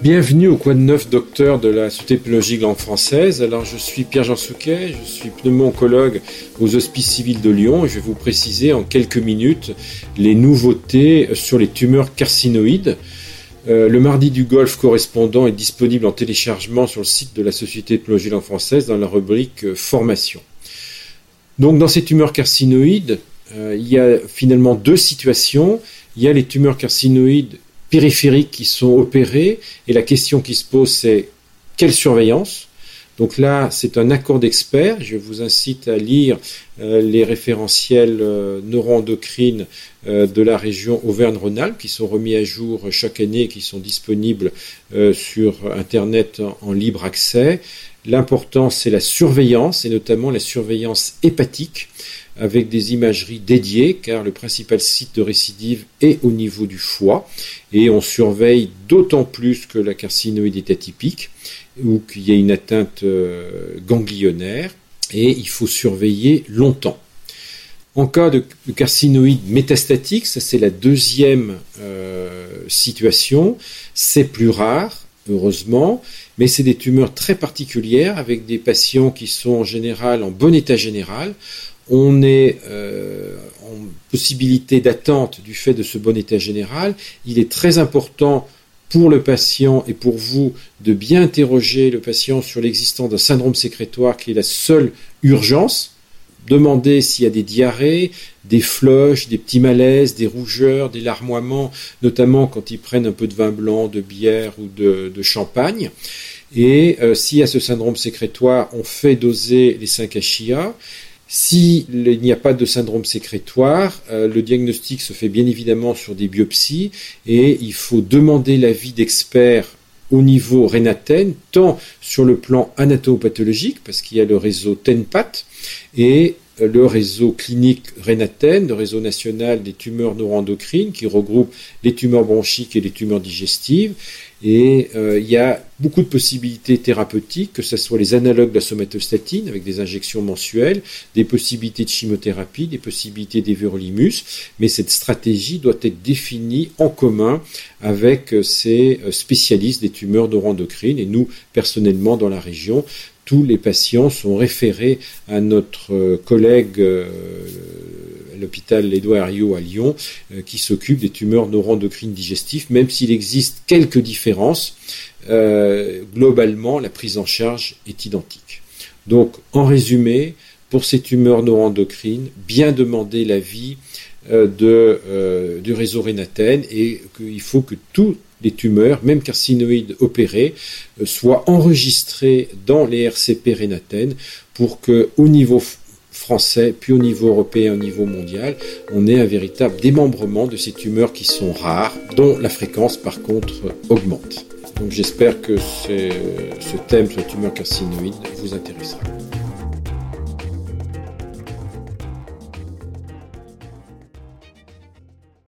Bienvenue au Quoi de Neuf Docteur de la Société pneumologique langue française. Alors, je suis Pierre-Jean Souquet, je suis pneumo-oncologue aux Hospices civils de Lyon et je vais vous préciser en quelques minutes les nouveautés sur les tumeurs carcinoïdes. Euh, le mardi du Golfe correspondant est disponible en téléchargement sur le site de la Société pneumologique langue française dans la rubrique euh, Formation. Donc, dans ces tumeurs carcinoïdes, euh, il y a finalement deux situations. Il y a les tumeurs carcinoïdes périphériques qui sont opérés. Et la question qui se pose, c'est quelle surveillance? Donc là, c'est un accord d'experts. Je vous incite à lire euh, les référentiels euh, neuroendocrines euh, de la région Auvergne-Rhône-Alpes qui sont remis à jour chaque année et qui sont disponibles sur Internet en libre accès. L'important, c'est la surveillance et notamment la surveillance hépatique avec des imageries dédiées, car le principal site de récidive est au niveau du foie, et on surveille d'autant plus que la carcinoïde est atypique, ou qu'il y a une atteinte euh, ganglionnaire, et il faut surveiller longtemps. En cas de carcinoïde métastatique, ça c'est la deuxième euh, situation, c'est plus rare, heureusement, mais c'est des tumeurs très particulières avec des patients qui sont en général en bon état général on est euh, en possibilité d'attente du fait de ce bon état général. Il est très important pour le patient et pour vous de bien interroger le patient sur l'existence d'un syndrome sécrétoire qui est la seule urgence. Demandez s'il y a des diarrhées, des floches, des petits malaises, des rougeurs, des larmoiements, notamment quand ils prennent un peu de vin blanc, de bière ou de, champagne. Et euh, s'il y a ce syndrome sécrétoire, on fait doser les 5 HIA. S'il n'y a pas de syndrome sécrétoire, euh, le diagnostic se fait bien évidemment sur des biopsies et il faut demander l'avis d'experts au niveau rénatène, tant sur le plan anatomopathologique, parce qu'il y a le réseau TENPAT, et le réseau clinique Rénaten, le réseau national des tumeurs neuroendocrines qui regroupe les tumeurs bronchiques et les tumeurs digestives. Et euh, il y a beaucoup de possibilités thérapeutiques, que ce soit les analogues de la somatostatine avec des injections mensuelles, des possibilités de chimiothérapie, des possibilités d'éverolimus, mais cette stratégie doit être définie en commun avec ces spécialistes des tumeurs neuroendocrines. Et nous, personnellement, dans la région, tous les patients sont référés à notre euh, collègue euh, à l'hôpital Édouard Herriot à Lyon euh, qui s'occupe des tumeurs neuroendocrines digestives, même s'il existe quelques différences. globalement, la prise en charge est identique. Donc, en résumé, pour ces tumeurs neuroendocrines, bien demander l'avis de, du réseau Rénaten et qu'il faut que tout les tumeurs, même carcinoïdes opérées, euh, soient enregistrées dans les RCP rénatènes pour que, au niveau français, puis au niveau européen, au niveau mondial, on ait un véritable démembrement de ces tumeurs qui sont rares, dont la fréquence par contre augmente. Donc j'espère que ce thème sur les tumeurs carcinoïdes vous intéressera.